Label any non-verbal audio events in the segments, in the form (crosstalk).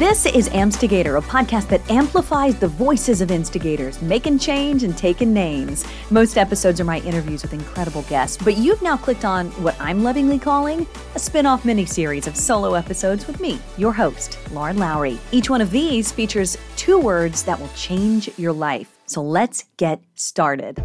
This is Ampstigator, a podcast that amplifies the voices of instigators, making change and taking names. Most episodes are my interviews with incredible guests, but you've now clicked on what I'm lovingly calling a spin off mini-series of solo episodes with me, your host, Lauren Lowrey. Each one of these features two words that will change your life. So let's get started.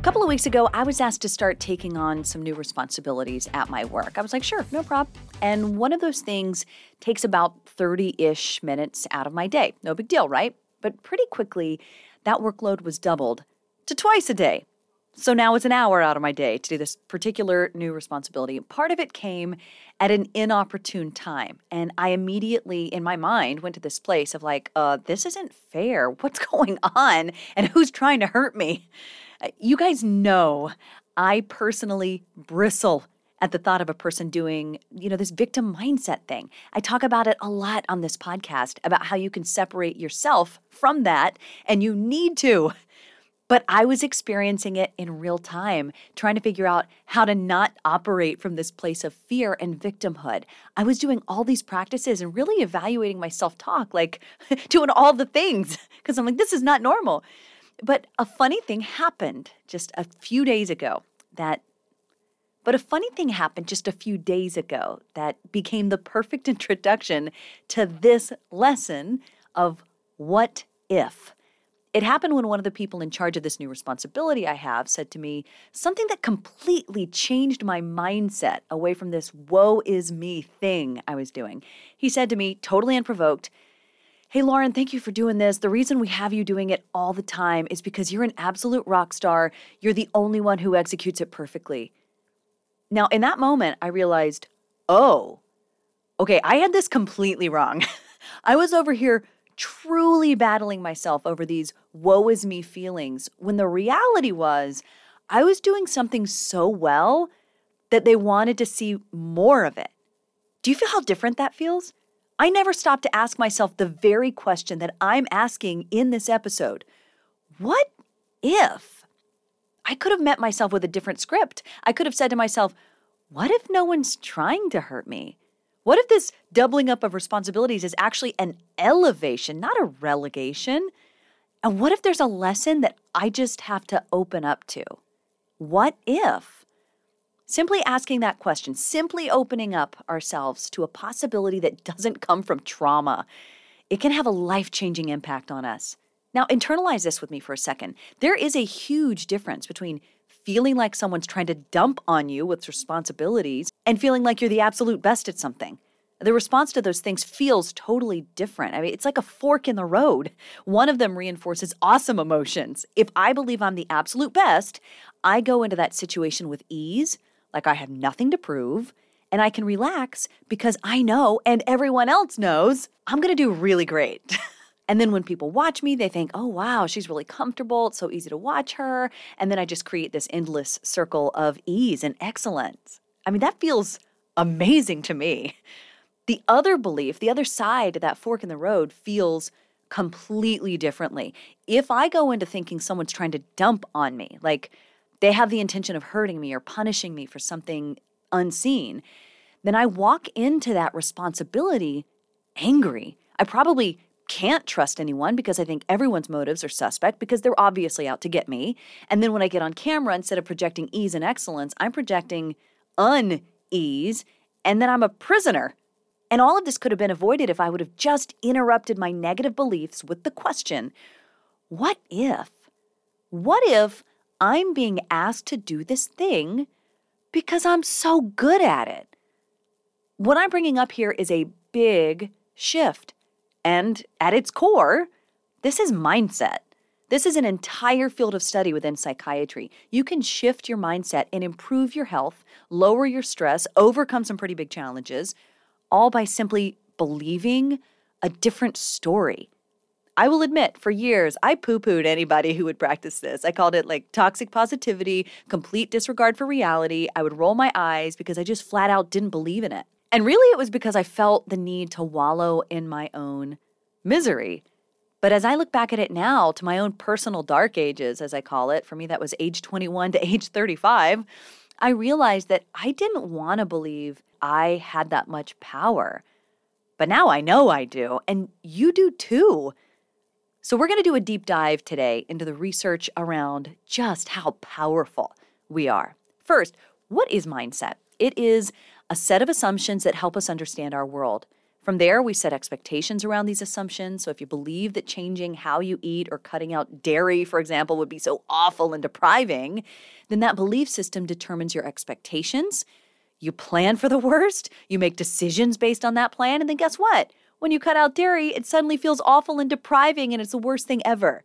A couple of weeks ago, I was asked to start taking on some new responsibilities at my work. I was like, sure, no problem. And one of those things takes about 30 ish minutes out of my day. No big deal, right? But pretty quickly, that workload was doubled to twice a day. So now it's an hour out of my day to do this particular new responsibility. Part of it came at an inopportune time. And I immediately, in my mind, went to this place of like, uh, this isn't fair. What's (laughs) going on? And who's trying to hurt me? Uh, you guys know I personally bristle at the thought of a person doing, you know, this victim mindset thing. I talk about it a lot on this podcast about how you can separate yourself from that and you need to. But I was experiencing it in real time, trying to figure out how to not operate from this place of fear and victimhood. I was doing all these practices and really evaluating my self talk, like (laughs) doing all the things, because I'm like, this is not normal. But a funny thing happened just a few days ago that but a funny thing happened just a few days ago that became the perfect (laughs) introduction to this lesson of what if. It happened when one of the people in charge of this new responsibility I have said to me something that completely changed my mindset away from this woe is me thing I was doing. He said to me, totally unprovoked, Hey, Lauren, thank you for doing this. The reason we have you doing it all the time is because you're an absolute rock star. You're the only one who executes it perfectly. Now, in that moment, I realized, oh, okay, I had this completely wrong. (laughs) I was over here truly battling myself over these woe is me feelings when the reality was I was doing something so well that they wanted to see more of it. Do you feel how different that feels? I never stopped to ask myself the very question that I'm asking in this episode What if? I could have met myself with a different script. I could have said to myself, What if no one's trying to hurt me? What if this doubling up of responsibilities is actually an elevation, not a relegation? And what if there's a lesson that I just have to open up to? What if? Simply asking that question, simply opening up ourselves to a possibility that doesn't come from trauma, it can have a life changing impact on us. Now, internalize this with me for a second. There is a huge difference between feeling like someone's trying to dump on you with responsibilities and feeling like you're the absolute best at something. The response to those things feels totally different. I mean, it's like a fork in the road. One of them reinforces awesome emotions. If I believe I'm the absolute best, I go into that situation with ease, like I have nothing to prove, and I can relax because I know and everyone else knows I'm going to do really great. (laughs) and then when people watch me, they think, oh, wow, she's really comfortable. It's so easy to watch her. And then I just create this endless circle of ease and excellence. I mean, that feels amazing to me. The other belief, the other side of that fork in the road feels completely differently. If I go into thinking someone's trying to dump on me, like, they have the intention of hurting me or punishing me for something unseen, then I walk into that responsibility angry. I probably can't trust anyone because I think everyone's motives are suspect because they're obviously out to get me. And then when I get on camera, instead of projecting ease and excellence, I'm projecting unease, and then I'm a prisoner. And all of this could have been avoided if I would have just interrupted my negative beliefs with the question what if? What if I'm being asked to do this thing because I'm so good at it. What I'm bringing up here is a big shift. And at its core, this is mindset. This is an entire field of study within psychiatry. You can shift your mindset and improve your health, lower your stress, overcome some pretty big challenges, all by simply believing a different story. I will admit, for years, I poo pooed anybody who would practice this. I called it like toxic positivity, complete disregard for reality. I would roll my eyes because I just flat out didn't believe in it. And really, it was because I felt the need to wallow in my own misery. But as I look back at it now, to my own personal dark ages, as I call it, for me, that was age 21 to (laughs) age 35. I realized that I didn't want to believe I had that much power. But now I know I do, and you do too. So, we're going to do a deep dive today into the research around just how powerful we are. First, what is mindset? It is a set of assumptions that help us understand our world. From there, we set expectations around these assumptions. So, if you believe that changing how you eat or cutting out dairy, for example, would be so awful and depriving, then that belief system determines your expectations. You plan for the worst, you make decisions based on that plan, and then guess what? When you cut out dairy, it suddenly feels awful and depriving and it's the worst thing ever.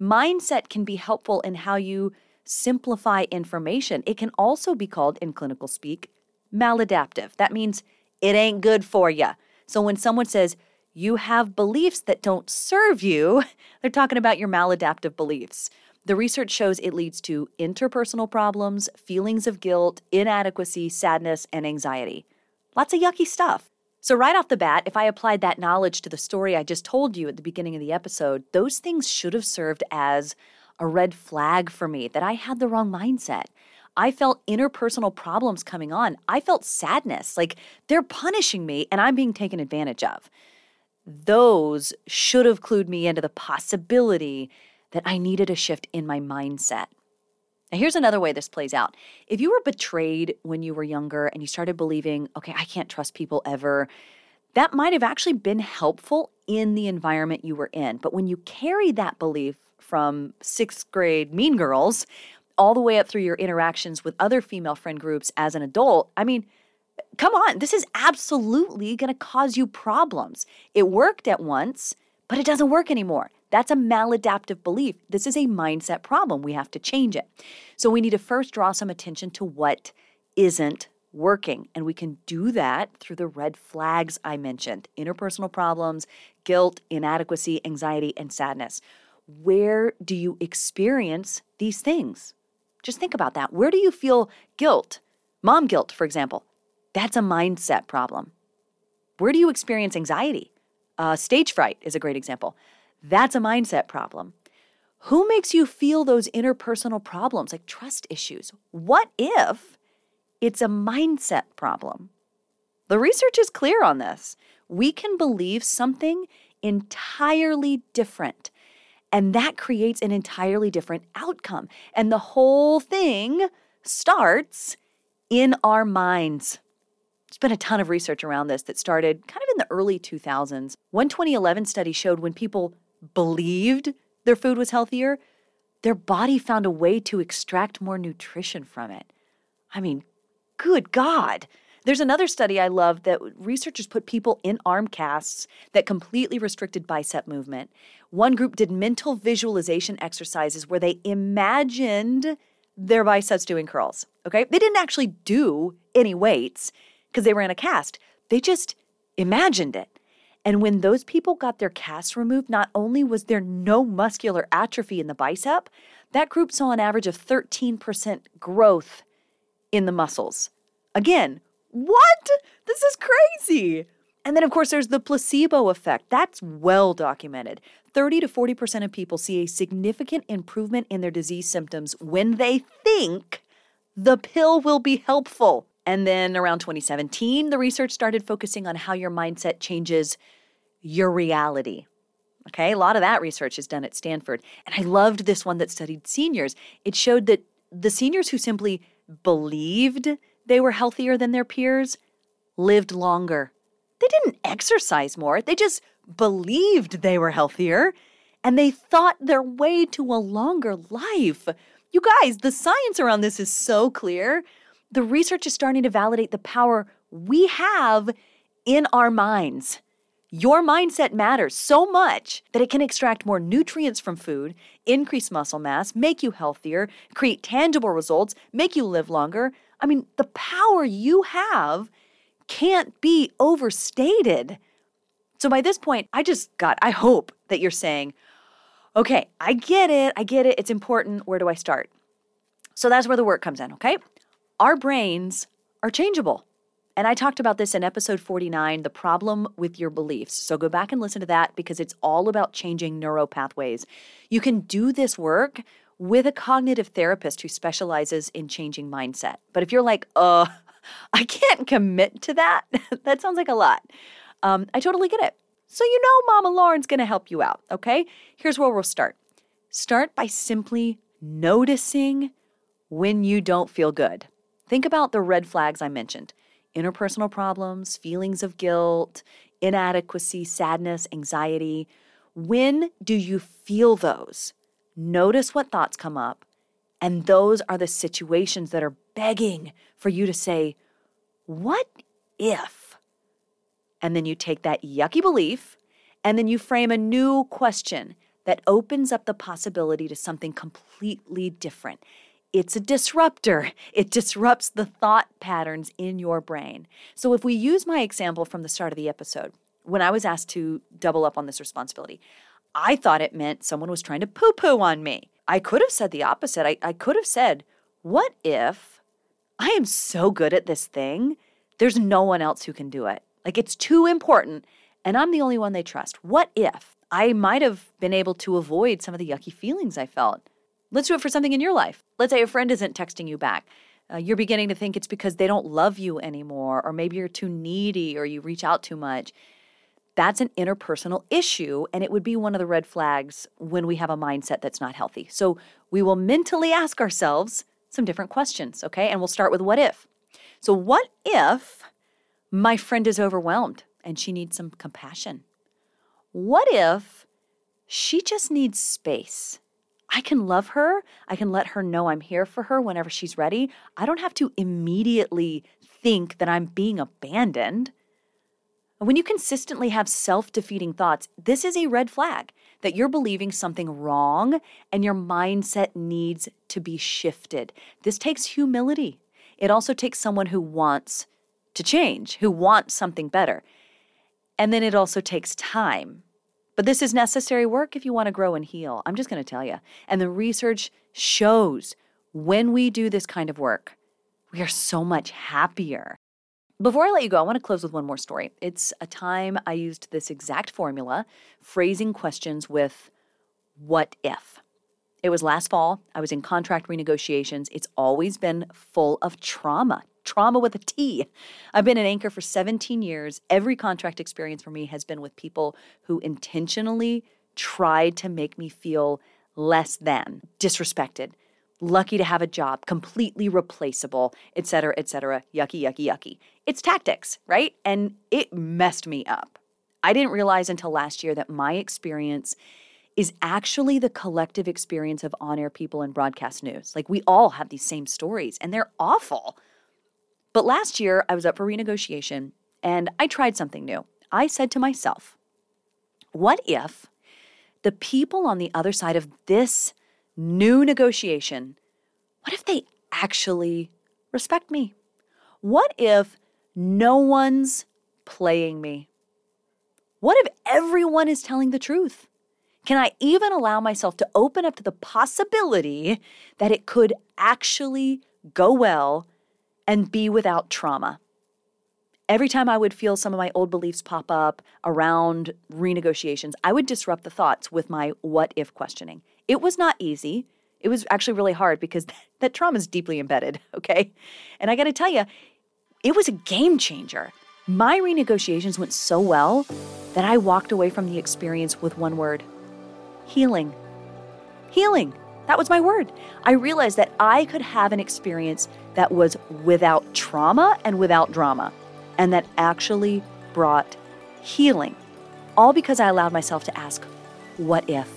Mindset can be helpful in how you simplify information. It can also be called, in clinical speak, maladaptive. That means it ain't good for you. So when someone says, you have beliefs that don't serve you, (laughs) they're talking about your maladaptive beliefs. The research shows it leads to interpersonal problems, feelings of guilt, inadequacy, sadness, and anxiety. Lots of yucky stuff. So, right off the bat, if I applied that knowledge to the story I just told you at the beginning of the episode, those things should have served as a red flag for me that I had the wrong mindset. I felt interpersonal problems coming on. I felt sadness, like they're punishing me and I'm being taken advantage of. Those should have clued me into the possibility that I needed a shift in my mindset. Now, here's another way this plays out. If you were betrayed when you were younger and you started believing, okay, I can't trust people ever, that might have actually been helpful in the environment you were in. But when you carry that belief from sixth grade mean girls all the way up through your interactions with other female friend groups as an adult, I mean, come on, this is absolutely going to cause you problems. It worked at once, but it doesn't work anymore. That's a maladaptive belief. This is a mindset problem. We have to change it. So we need to first draw some attention to what isn't working. And we can do that through the red flags I mentioned interpersonal problems, guilt, inadequacy, anxiety, and sadness. Where do you experience these things? Just think about that. Where do you feel guilt? Mom guilt, for example. That's a mindset problem. Where do you experience anxiety? Uh, stage fright is a great example. That's a mindset problem. Who makes you feel those interpersonal problems like trust issues? What if it's a mindset problem? The research is clear on this. We can believe something entirely different, and that creates an entirely different outcome. And the whole thing starts in our minds. There's been a ton of research around this that started kind of in the early 2000s. One 2011 study showed when people believed their food was healthier, their body found a way to extract more nutrition from it. I mean, good God. There's another study I love that researchers put people in arm casts that completely restricted bicep movement. One group did mental visualization exercises where they imagined their biceps doing curls. Okay. They didn't actually do any weights because they were in a cast, they just imagined it. And when those people got their casts removed, not only was there no muscular atrophy in the bicep, that group saw an average of 13% growth in the muscles. Again, what? This is crazy. And then, of course, there's the placebo effect. That's well documented. 30 to 40% of people see a significant improvement in their disease symptoms when they think the pill will be helpful. And then around 2017, the research started focusing on how your mindset changes your reality. Okay, a lot of that research is done at Stanford. And I loved this one that studied seniors. It showed that the seniors who simply believed they were healthier than their peers lived longer. They didn't exercise more, they just believed they were healthier and they thought their way to a longer life. You guys, the science around this is so clear the research is starting to validate the power we have in our minds. Your mindset matters so much that it can extract more nutrients from food, increase muscle mass, make you healthier, create tangible results, make you live longer. I mean, the power you have can't be overstated. So by this point, I just got, I hope that you're saying, okay, I get it, I get it, it's important. Where do I start? So that's where the work comes in, okay? Our brains are changeable. And I talked about this in episode 49, the problem with your beliefs. So go back and listen to that because it's all about changing neuropathways. You can do this work with a cognitive therapist who specializes in changing mindset. But if you're like, uh, I can't commit to that, (laughs) that sounds like a lot. Um, I totally get it. So you know Mama Lauren's gonna help you out, okay? Here's where we'll start. Start by simply noticing when you don't feel good. Think about the red flags I mentioned interpersonal problems, feelings of guilt, inadequacy, sadness, anxiety. When do you feel those? Notice what thoughts come up. And those are the situations that are begging for you to say, What if? And then you take that yucky belief and then you frame a new question that opens up the possibility to something completely different. It's a disruptor. It disrupts the thought patterns in your brain. So, if we use my example from the start of the episode, when I was asked to double up on this responsibility, I thought it meant someone was trying to poo poo on me. I could have said the opposite. I, I could have said, What if I am so good at this thing, there's no one else who can do it? Like it's too important, and I'm the only one they trust. What if I might have been able to avoid some of the yucky feelings I felt? Let's do it for something in your life. Let's say a friend isn't texting you back. Uh, you're beginning to think it's because they don't love you anymore, or maybe you're too needy, or you reach out too much. That's an interpersonal issue, and it would be one of the red flags when we have a mindset that's not healthy. So we will mentally ask ourselves some different questions, okay? And we'll start with what if. So, what if my friend is overwhelmed and she needs some compassion? What if she just needs space? I can love her. I can let her know I'm here for her whenever she's ready. I don't have to immediately think that I'm being abandoned. When you consistently have self defeating thoughts, this is a red flag that you're believing something wrong and your mindset needs to be shifted. This takes humility. It also takes someone who wants to change, who wants something better. And then it also takes time. But this is necessary work if you want to grow and heal. I'm just going to tell you. And the research shows when we do this kind of work, we are so much happier. Before I let you go, I want to close with one more story. It's a time I used this exact formula, phrasing questions with what if. It was last fall. I was in contract renegotiations. It's always been full of trauma, trauma with a T. I've been an anchor for 17 years. Every contract experience for me has been with people who intentionally tried to make me feel less than, disrespected, lucky to have a job, completely replaceable, et cetera, et cetera, yucky, yucky, yucky. It's tactics, right? And it messed me up. I didn't realize until last year that my experience is actually the collective experience of on air people in broadcast news. Like we all have these same stories and they're awful. But last year, I was up for renegotiation and I tried something new. I said to myself, what if the people on the other side of this new negotiation, what if they actually respect me? What if no one's playing me? What if everyone is telling the truth? Can I even allow myself to open up to the possibility that it could actually go well and be without trauma? Every time I would feel some of my old beliefs pop up around renegotiations, I would disrupt the thoughts with my what if questioning. It was not easy. It was actually really hard because (laughs) that trauma is deeply embedded, (laughs) okay? And I got to tell you, it was a game changer. My renegotiations went so well that I walked away from the experience with one word healing. Healing. That was my word. I realized that I could have an experience that was without trauma and without drama, and that actually brought healing. All because I allowed myself to ask, what if?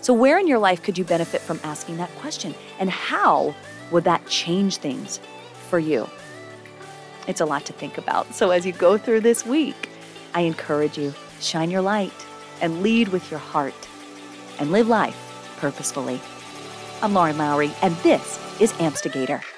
So, where in your life could you benefit from asking that question? And how would that change things for you? It's a lot to think about. So, as you go through this week, I encourage you shine your light and lead with your heart and live life purposefully. I'm Lauren Lowrey, and this is Ampstigator.